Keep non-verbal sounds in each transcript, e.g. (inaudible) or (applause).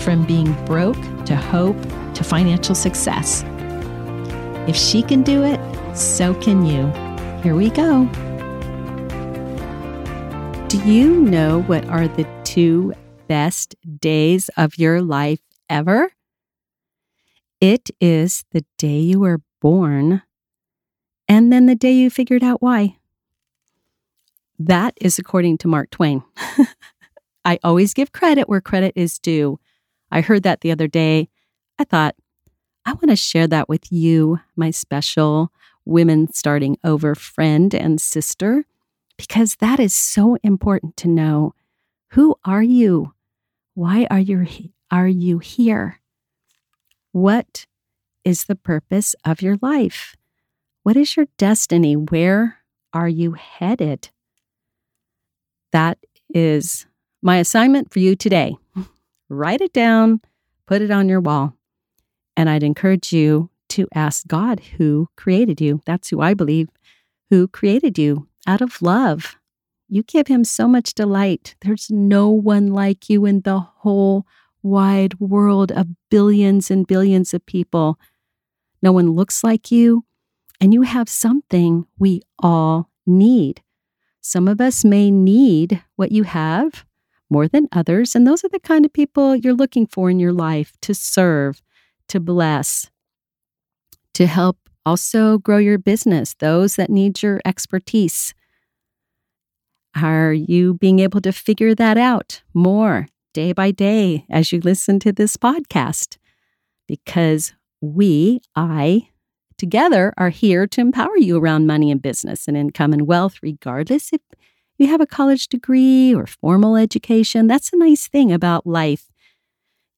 from being broke to hope to financial success. If she can do it, so can you. Here we go. Do you know what are the two best days of your life ever? It is the day you were born and then the day you figured out why. That is according to Mark Twain. (laughs) I always give credit where credit is due. I heard that the other day. I thought, I want to share that with you, my special women starting over friend and sister, because that is so important to know. Who are you? Why are you, are you here? What is the purpose of your life? What is your destiny? Where are you headed? That is my assignment for you today. Write it down, put it on your wall. And I'd encourage you to ask God who created you. That's who I believe, who created you out of love. You give him so much delight. There's no one like you in the whole wide world of billions and billions of people. No one looks like you, and you have something we all need. Some of us may need what you have more than others, and those are the kind of people you're looking for in your life to serve, to bless, to help also grow your business, those that need your expertise. Are you being able to figure that out more day by day as you listen to this podcast? Because we, I, together are here to empower you around money and business and income and wealth, regardless if you have a college degree or formal education. That's a nice thing about life.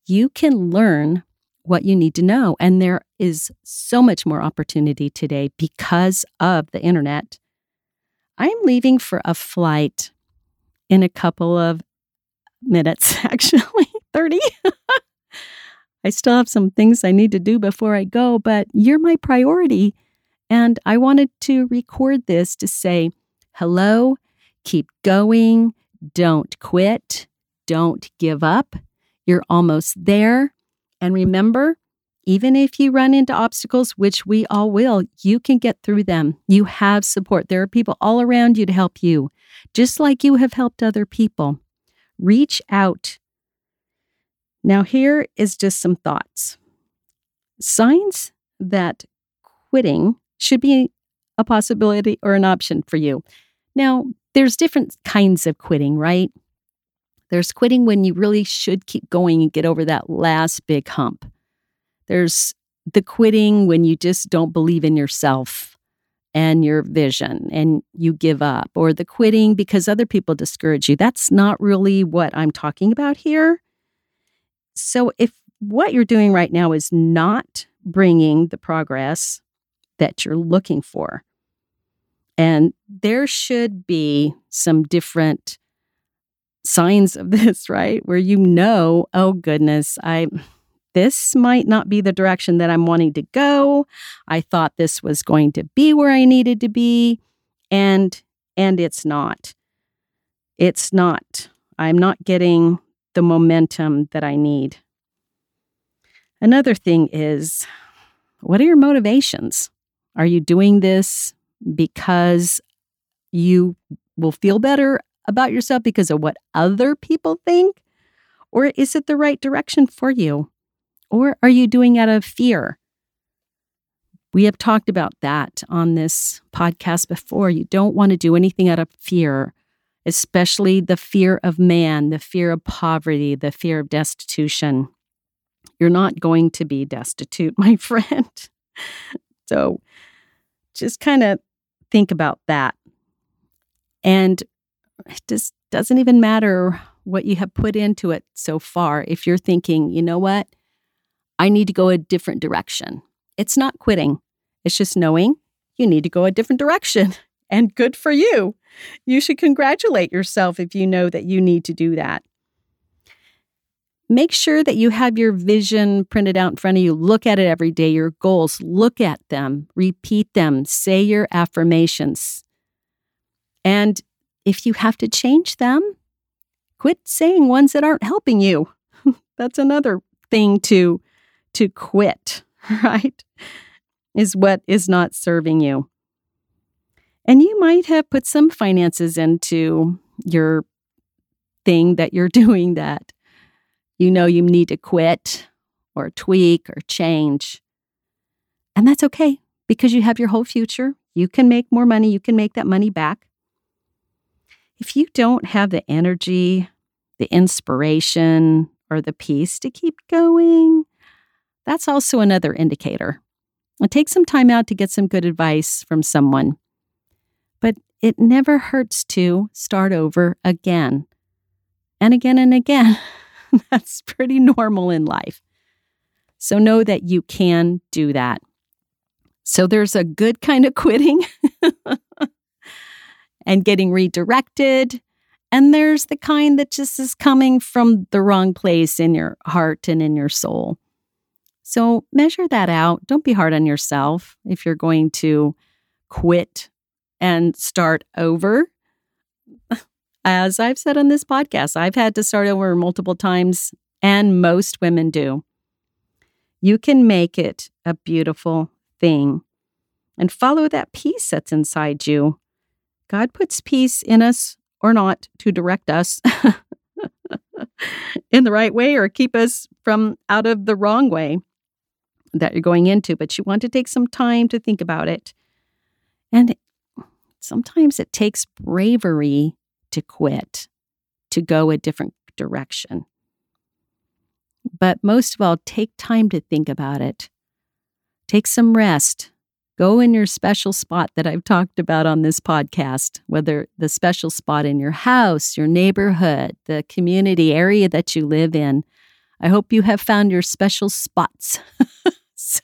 You can learn what you need to know. And there is so much more opportunity today because of the internet. I'm leaving for a flight in a couple of minutes, (laughs) actually, 30. (laughs) I still have some things I need to do before I go, but you're my priority. And I wanted to record this to say hello, keep going, don't quit, don't give up. You're almost there. And remember, even if you run into obstacles, which we all will, you can get through them. You have support. There are people all around you to help you, just like you have helped other people. Reach out now, here is just some thoughts. Signs that quitting should be a possibility or an option for you. Now, there's different kinds of quitting, right? There's quitting when you really should keep going and get over that last big hump. There's the quitting when you just don't believe in yourself and your vision and you give up, or the quitting because other people discourage you. That's not really what I'm talking about here. So, if what you're doing right now is not bringing the progress that you're looking for, and there should be some different signs of (laughs) this, right? Where you know, oh goodness, I this might not be the direction that I'm wanting to go. I thought this was going to be where I needed to be and and it's not. It's not. I'm not getting the momentum that I need. Another thing is what are your motivations? Are you doing this because you will feel better about yourself because of what other people think? Or is it the right direction for you? Or are you doing out of fear? We have talked about that on this podcast before. You don't want to do anything out of fear especially the fear of man, the fear of poverty, the fear of destitution. You're not going to be destitute, (laughs) my friend. so just kind of think about that. And it just doesn't even matter what you have put into it so far, if you're thinking, you know what, I need to go a different direction, it's not quitting. It's just knowing you need to go a different direction. (laughs) And good for you. You should congratulate yourself if you know that you need to do that. Make sure that you have your vision printed out in front of you. Look at it every day, your goals, look at them, repeat them, say your affirmations. And if you have to change them, quit saying ones that aren't helping you. (laughs) That's another thing to to quit, (laughs) right? Is what is not serving you. And you might have put some finances into your thing that you're (laughs) doing that you know you need to quit or tweak or change. And that's okay because you have your whole future. You can make more money, you can make that money back. If you don't have the energy, the inspiration, or the peace to keep going, that's also another indicator. And take some time out to get some good advice from someone. But it never hurts to start over again and again and again. (laughs) (laughs) that's pretty normal in life. So know that you can do that. So there's a good kind of (laughs) quitting and getting redirected. And there's the kind that just is coming from the wrong place in your heart and in your soul. So measure that out. Don't be hard on yourself if you're going to quit and start over. As I've said on this podcast, I've had to start over multiple times, and most women do. You can make it a beautiful thing and follow that peace that's inside you God puts peace in us or not to direct us (laughs) in the right way or keep us from out of the wrong way that you're going into. But you want to take some time to think about it. And sometimes it takes bravery to quit, to go a different direction. But most of all, take time to think about it. Take some rest. Go in your special spot that I've talked about on this podcast, whether the special spot in your house, your neighborhood, the community area that you live in. I hope you have found your special spots. (laughs) so,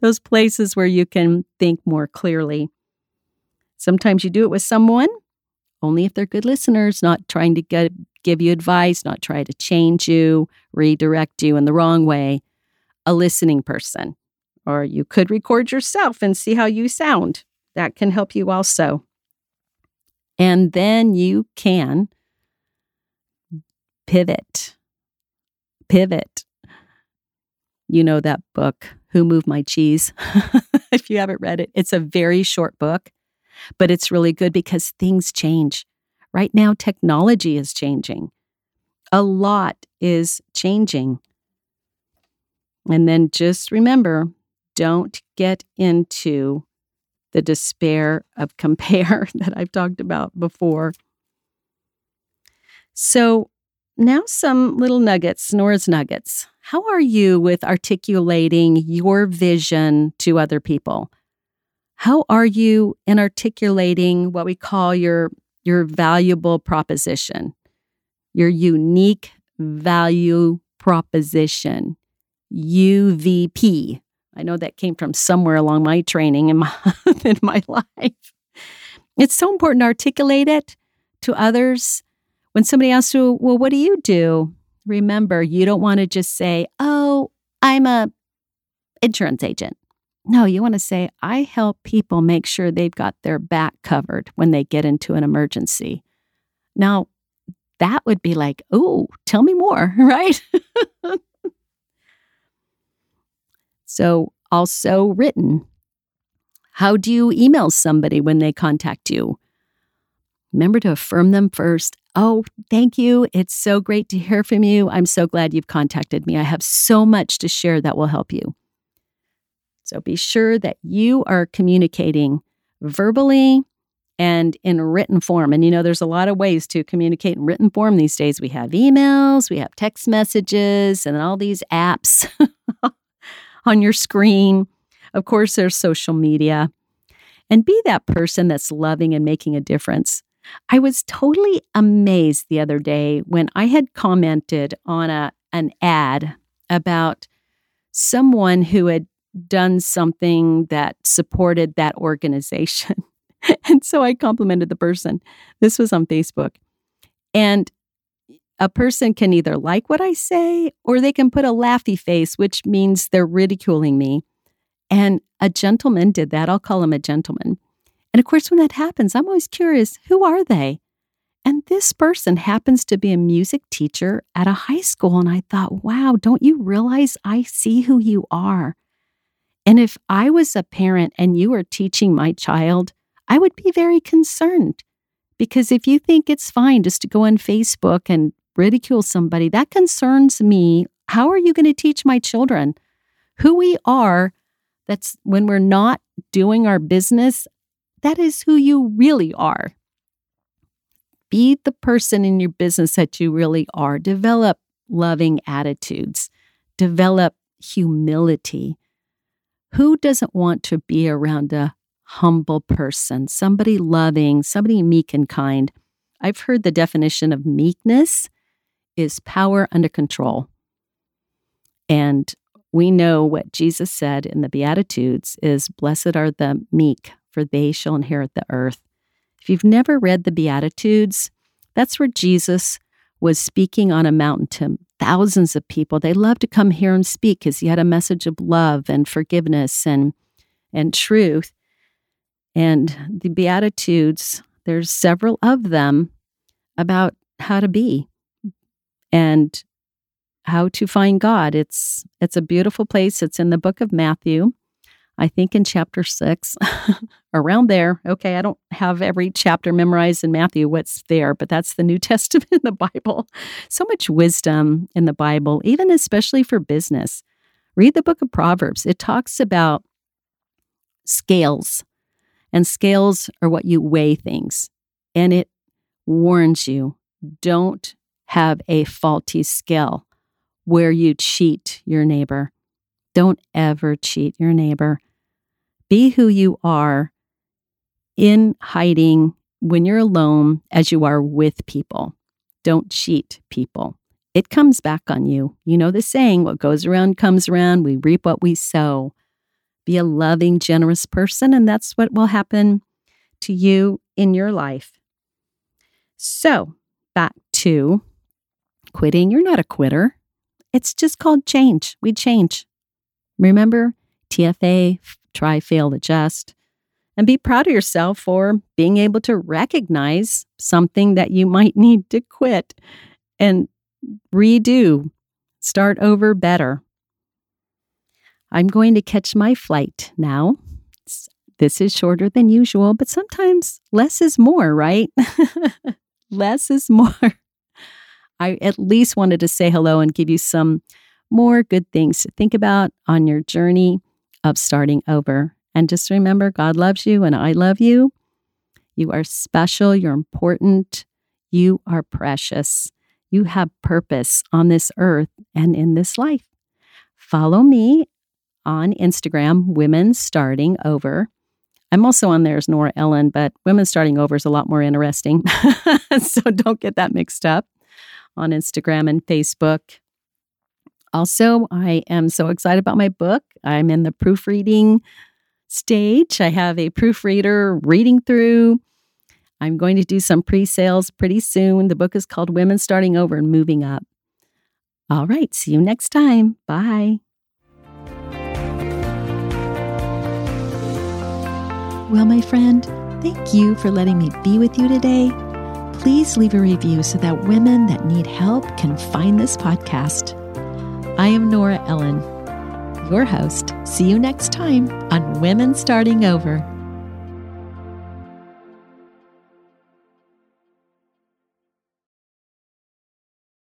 those places where you can think more clearly. Sometimes you do it with someone, only if they're good listeners, not trying to get, give you advice, not try to change you, redirect you in the wrong way. A listening person. Or you could record yourself and see how you sound. That can help you also. And then you can pivot. Pivot. You know that book, Who Moved My Cheese? (laughs) if you haven't read it, it's a very short book, but it's really good because things change. Right now, technology is changing. A lot is changing. And then just remember don't get into the despair of (laughs) compare that I've talked about before. So, now some little nuggets, Nora's nuggets. How are you with articulating your vision to other people? How are you in articulating what we call your your valuable proposition? Your unique value proposition. UVP. I know that came from somewhere along my training in my, (laughs) in my life. It's so important to articulate it to others. When somebody asks you, well, what do you do? Remember, you don't want to just say, oh, I'm a insurance agent. No, you want to say, I help people make sure they've got their back covered when they get into an emergency. Now, that would be like, oh, tell me more, (laughs) right? So, also written. How do you email somebody when they contact you? Remember to affirm them first. Oh, thank you. It's so great to hear from you. I'm so glad you've contacted me. I have so much to share that will help you. So be sure that you are communicating verbally and in written form. And you know, there's a lot of ways to communicate in written form these days. We have emails, we have text messages, and all these apps. (laughs) on your screen. Of course, there's social media. And be that person that's loving and making a difference. I was totally amazed the other day when I had commented on a an ad about someone who had done something that supported that organization. (laughs) and so I complimented the person. This was on Facebook. And a person can either like what I say or they can put a laughy face, which means they're ridiculing me. And a gentleman did that. I'll call him a gentleman. And of course, when that happens, I'm always curious who are they? And this person happens to be a music teacher at a high school. And I thought, wow, don't you realize I see who you are? And if I was a parent and you were teaching my child, I would be very concerned. Because if you think it's fine just to go on Facebook and ridicule somebody, that concerns me. How are you going to teach my children who we are? That's when we're not doing our business, that is who you really are. Be the person in your business that you really are. Develop loving attitudes, develop humility. Who doesn't want to be around a humble person, somebody loving, somebody meek and kind? I've heard the definition of meekness is power under control. And we know what Jesus said in the Beatitudes is blessed are the meek, for they shall inherit the earth. If you've never read the Beatitudes, that's where Jesus was speaking on a mountain to thousands of people. They loved to come here and speak because he had a message of love and forgiveness and and truth. And the Beatitudes, there's several of them about how to be and how to find God. It's it's a beautiful place. It's in the book of Matthew. I think in chapter six, (laughs) around there. Okay, I don't have every chapter memorized in Matthew, what's there, but that's the New (laughs) Testament in the Bible. So much wisdom in the Bible, even especially for business. Read the book of Proverbs. It talks about scales, and scales are what you weigh things. And it warns you don't have a faulty scale where you cheat your neighbor. Don't ever cheat your neighbor. Be who you are in hiding when you're alone as you are with people. Don't cheat people. It comes back on you. You know the saying, what goes around comes around. We reap what we sow. Be a loving, generous person, and that's what will happen to you in your life. So, back to quitting. You're not a quitter. It's just called change. We change. Remember TFA, try, fail, adjust, and be proud of yourself for being able to recognize something that you might need to quit and redo, start over better. I'm going to catch my flight now. This is shorter than usual, but sometimes less is more, right? (laughs) less is more. (laughs) I at least wanted to say hello and give you some more good things to think about on your journey of starting over. And just remember, God loves you and I love you. You are special. You're important. You are precious. You have purpose on this earth and in this life. Follow me on Instagram, Women Starting Over. I'm also on there as Nora Ellen, but Women Starting Over is a lot more interesting. (laughs) so don't get that mixed up on Instagram and Facebook. Also, I am so excited about my book. I'm in the proofreading stage. I have a proofreader reading through. I'm going to do some pre sales pretty soon. The book is called Women Starting Over and Moving Up. All right, see you next time. Bye. Well, my friend, thank you for letting me be with you today. Please leave a review so that women that need help can find this podcast. I am Nora Ellen, your host. See you next time on Women Starting Over.